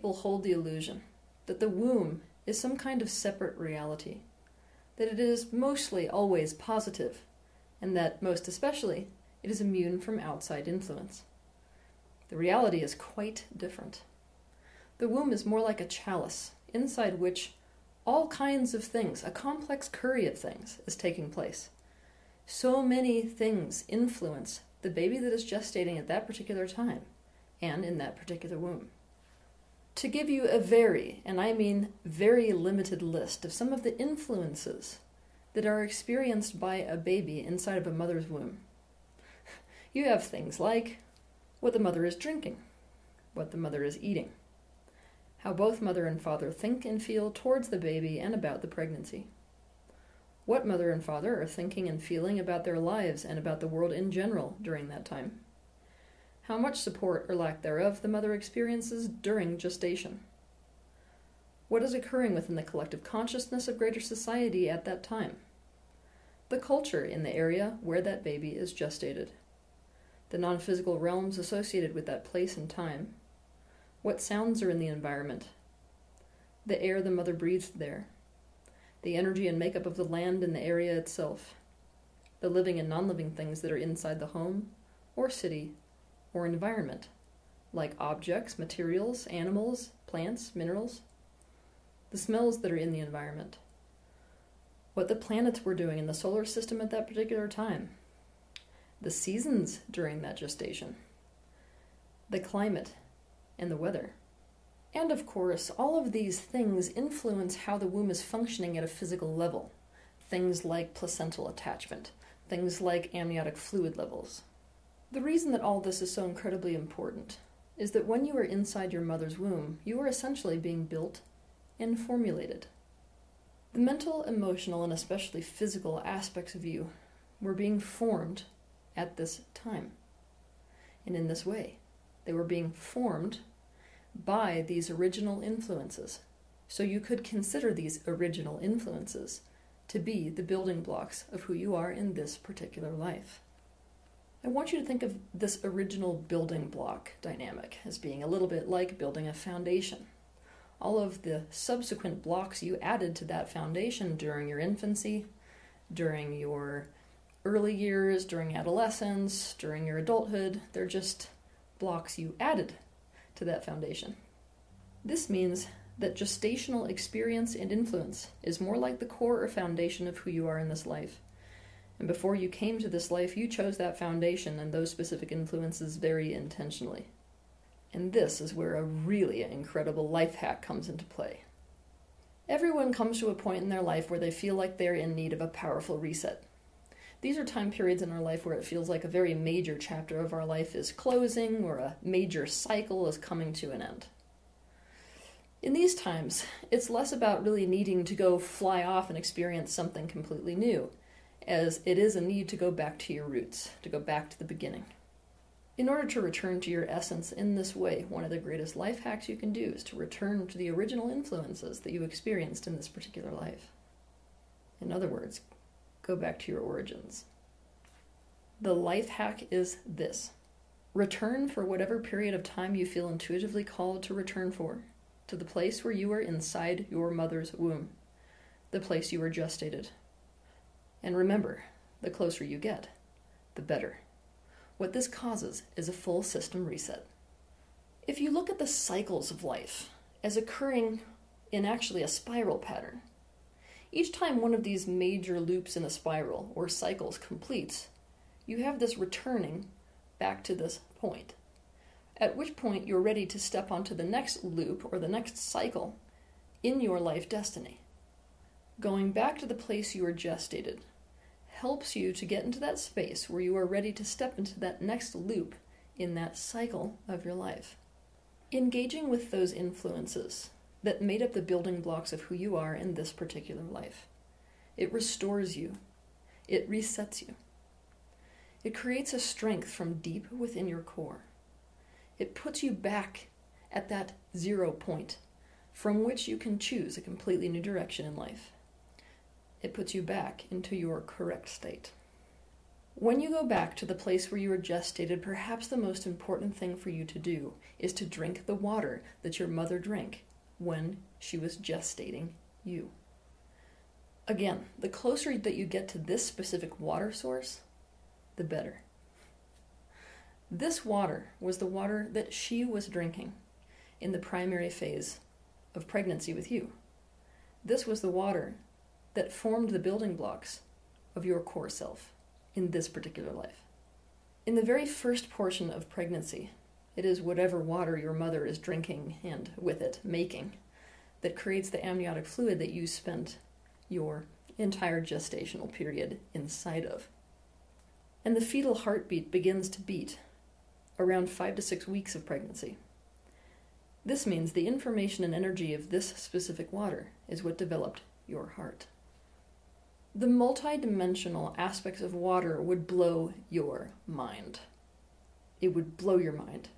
people hold the illusion that the womb is some kind of separate reality, that it is mostly always positive, and that, most especially, it is immune from outside influence. The reality is quite different. The womb is more like a chalice, inside which all kinds of things, a complex curry of things, is taking place. So many things influence the baby that is gestating at that particular time and in that particular womb. To give you a very, and I mean very limited list of some of the influences that are experienced by a baby inside of a mother's womb, you have things like what the mother is drinking, what the mother is eating, how both mother and father think and feel towards the baby and about the pregnancy what mother and father are thinking and feeling about their lives and about the world in general during that time, how much support or lack thereof the mother experiences during gestation, what is occurring within the collective consciousness of greater society at that time, the culture in the area where that baby is gestated, the non physical realms associated with that place and time, what sounds are in the environment, the air the mother breathes there. The energy and makeup of the land and the area itself, the living and non living things that are inside the home, or city, or environment, like objects, materials, animals, plants, minerals, the smells that are in the environment, what the planets were doing in the solar system at that particular time, the seasons during that gestation, the climate, and the weather. And of course, all of these things influence how the womb is functioning at a physical level. Things like placental attachment, things like amniotic fluid levels. The reason that all this is so incredibly important is that when you are inside your mother's womb, you are essentially being built and formulated. The mental, emotional, and especially physical aspects of you were being formed at this time. And in this way, they were being formed by these original influences. So you could consider these original influences to be the building blocks of who you are in this particular life. I want you to think of this original building block dynamic as being a little bit like building a foundation. All of the subsequent blocks you added to that foundation during your infancy, during your early years, during adolescence, during your adulthood, they're just blocks you added to that foundation. This means that gestational experience and influence is more like the core or foundation of who you are in this life. And before you came to this life, you chose that foundation and those specific influences very intentionally. And this is where a really incredible life hack comes into play. Everyone comes to a point in their life where they feel like they're in need of a powerful reset. These are time periods in our life where it feels like a very major chapter of our life is closing or a major cycle is coming to an end. In these times, it's less about really needing to go fly off and experience something completely new, as it is a need to go back to your roots, to go back to the beginning. In order to return to your essence in this way, one of the greatest life hacks you can do is to return to the original influences that you experienced in this particular life. In other words, go back to your origins. The life hack is this return for whatever period of time you feel intuitively called to return for, to the place where you were inside your mother's womb, the place you were gestated. And remember, the closer you get, the better. What this causes is a full system reset. If you look at the cycles of life as occurring in actually a spiral pattern, each time one of these major loops in a spiral or cycles completes, you have this returning back to this point. At which point you're ready to step onto the next loop or the next cycle in your life destiny. Going back to the place you were gestated helps you to get into that space where you are ready to step into that next loop in that cycle of your life. Engaging with those influences that made up the building blocks of who you are in this particular life. It restores you, it resets you. It creates a strength from deep within your core. It puts you back at that zero point from which you can choose a completely new direction in life. It puts you back into your correct state. When you go back to the place where you were gestated, perhaps the most important thing for you to do is to drink the water that your mother drank when she was gestating you. Again, the closer that you get to this specific water source, the better. This water was the water that she was drinking in the primary phase of pregnancy with you. This was the water that formed the building blocks of your core self in this particular life. In the very first portion of pregnancy, it is whatever water your mother is drinking and with it making that creates the amniotic fluid that you spent your entire gestational period inside of. And the fetal heartbeat begins to beat around five to six weeks of pregnancy. This means the information and energy of this specific water is what developed your heart. The multidimensional aspects of water would blow your mind. It would blow your mind.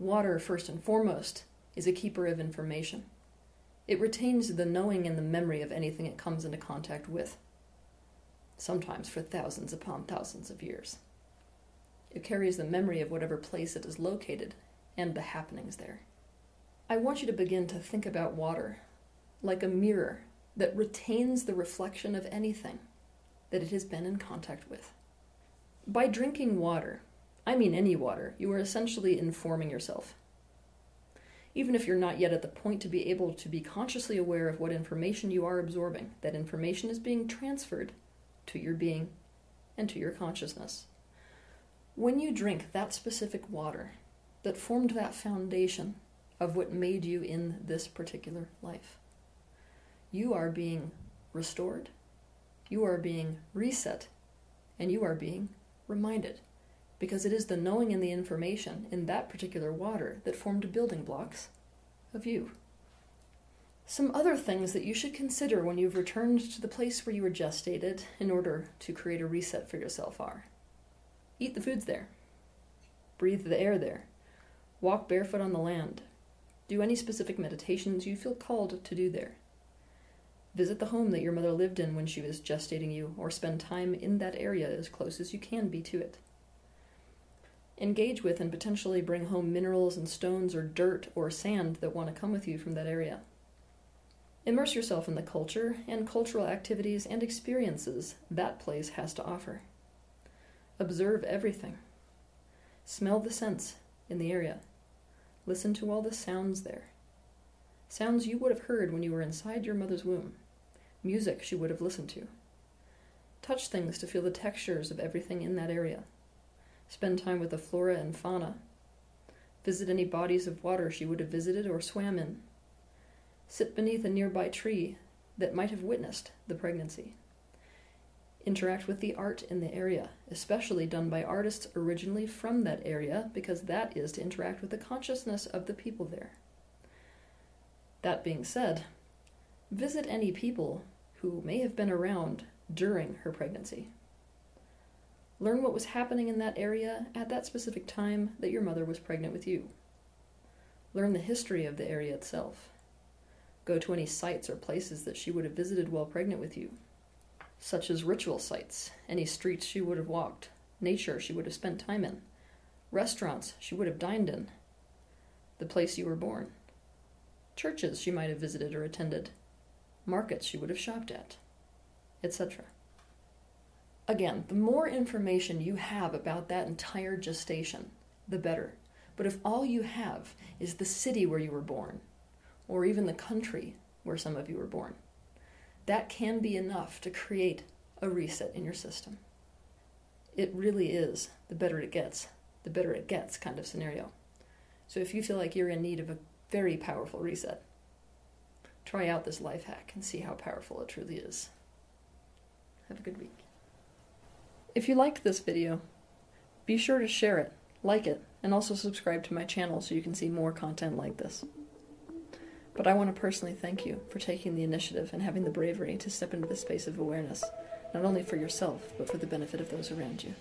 Water, first and foremost, is a keeper of information. It retains the knowing and the memory of anything it comes into contact with, sometimes for thousands upon thousands of years. It carries the memory of whatever place it is located and the happenings there. I want you to begin to think about water like a mirror that retains the reflection of anything that it has been in contact with. By drinking water, I mean any water, you are essentially informing yourself. Even if you're not yet at the point to be able to be consciously aware of what information you are absorbing, that information is being transferred to your being and to your consciousness. When you drink that specific water that formed that foundation of what made you in this particular life, you are being restored, you are being reset, and you are being reminded. Because it is the knowing and the information in that particular water that formed building blocks of you. Some other things that you should consider when you've returned to the place where you were gestated in order to create a reset for yourself are eat the foods there, breathe the air there, walk barefoot on the land, do any specific meditations you feel called to do there. Visit the home that your mother lived in when she was gestating you, or spend time in that area as close as you can be to it. Engage with and potentially bring home minerals and stones or dirt or sand that want to come with you from that area. Immerse yourself in the culture and cultural activities and experiences that place has to offer. Observe everything. Smell the scents in the area. Listen to all the sounds there. Sounds you would have heard when you were inside your mother's womb music she would have listened to. Touch things to feel the textures of everything in that area. Spend time with the flora and fauna. Visit any bodies of water she would have visited or swam in. Sit beneath a nearby tree that might have witnessed the pregnancy. Interact with the art in the area, especially done by artists originally from that area, because that is to interact with the consciousness of the people there. That being said, visit any people who may have been around during her pregnancy. Learn what was happening in that area at that specific time that your mother was pregnant with you. Learn the history of the area itself. Go to any sites or places that she would have visited while pregnant with you, such as ritual sites, any streets she would have walked, nature she would have spent time in, restaurants she would have dined in, the place you were born, churches she might have visited or attended, markets she would have shopped at, etc. Again, the more information you have about that entire gestation, the better. But if all you have is the city where you were born, or even the country where some of you were born, that can be enough to create a reset in your system. It really is the better it gets, the better it gets kind of scenario. So if you feel like you're in need of a very powerful reset, try out this life hack and see how powerful it truly is. Have a good week. If you liked this video, be sure to share it, like it, and also subscribe to my channel so you can see more content like this. But I want to personally thank you for taking the initiative and having the bravery to step into the space of awareness, not only for yourself, but for the benefit of those around you.